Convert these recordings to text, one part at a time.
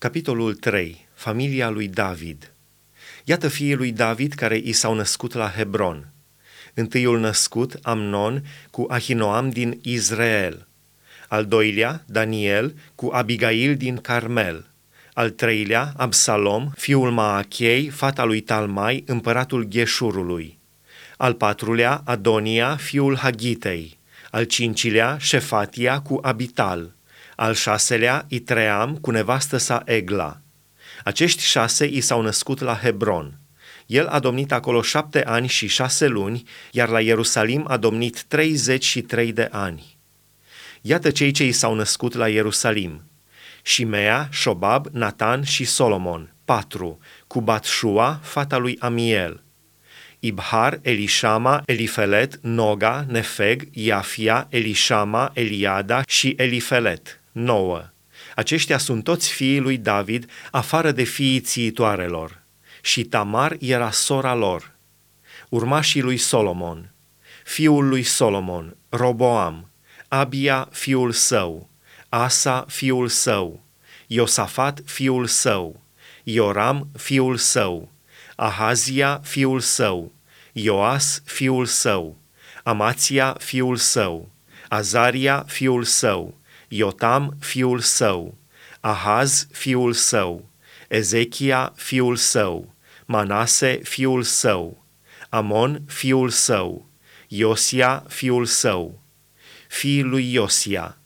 Capitolul 3. Familia lui David. Iată fiii lui David care i s-au născut la Hebron. Întâiul născut, Amnon, cu Ahinoam din Israel. Al doilea, Daniel, cu Abigail din Carmel. Al treilea, Absalom, fiul Maachei, fata lui Talmai, împăratul Gheșurului. Al patrulea, Adonia, fiul Hagitei. Al cincilea, Șefatia cu Abital al șaselea Itream cu nevastă sa Egla. Acești șase i s-au născut la Hebron. El a domnit acolo șapte ani și șase luni, iar la Ierusalim a domnit treizeci și trei de ani. Iată cei ce i s-au născut la Ierusalim. Shimea, Shobab, Natan și Solomon, patru, cu Batshua, fata lui Amiel. Ibhar, Elishama, Elifelet, Noga, Nefeg, Iafia, Elishama, Eliada și Elifelet. 9. Aceștia sunt toți fiii lui David, afară de fiii țiitoarelor. Și Tamar era sora lor. Urmașii lui Solomon. Fiul lui Solomon, Roboam, Abia fiul său, Asa fiul său, Iosafat fiul său, Ioram fiul său, Ahazia fiul său, Ioas fiul său, Amația fiul său, Azaria fiul său, Iotam fiul său, Ahaz fiul său, Ezechia fiul său, Manase fiul său, Amon fiul său, Iosia fiul său, fiul lui Iosia,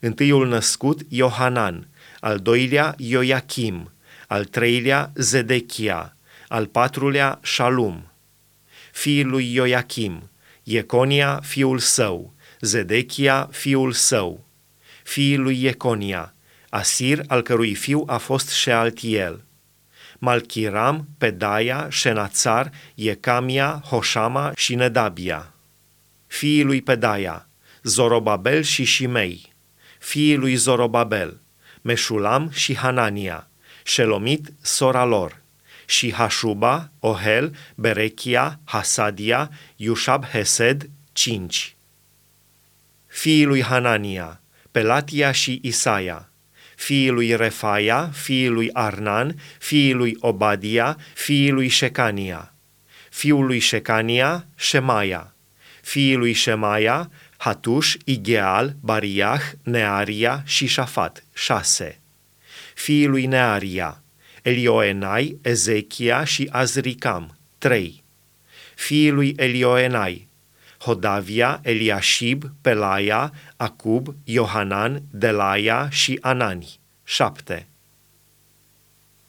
întâiul născut Iohanan, al doilea Ioachim, al treilea Zedechia, al patrulea Shalum, fiul lui Ioachim, Ieconia fiul său, Zedechia fiul său, fiii lui Ieconia, Asir, al cărui fiu a fost Shealtiel, Malchiram, Pedaia, Shenațar, Iecamia, Hoshama și Nedabia. Fiii lui Pedaia, Zorobabel și Shimei, fiii lui Zorobabel, Meșulam și Hanania, Shelomit, sora lor, și Hashuba, Ohel, Berechia, Hasadia, Iushab Hesed, cinci. Fiii lui Hanania, Pelatia și Isaia, fiii lui Refaia, fiii lui Arnan, fiii lui Obadia, fiii lui Shecania, fiul lui Shecania, Shemaia, fiii lui Shemaia, Hatush, Igeal, Bariah, Nearia și Shafat, șase. Fiii lui Nearia, Elioenai, Ezechia și Azricam, trei. Fiii lui Elioenai, Hodavia, Eliashib, Pelaia, Acub, Iohanan, Delaia și Anani. 7.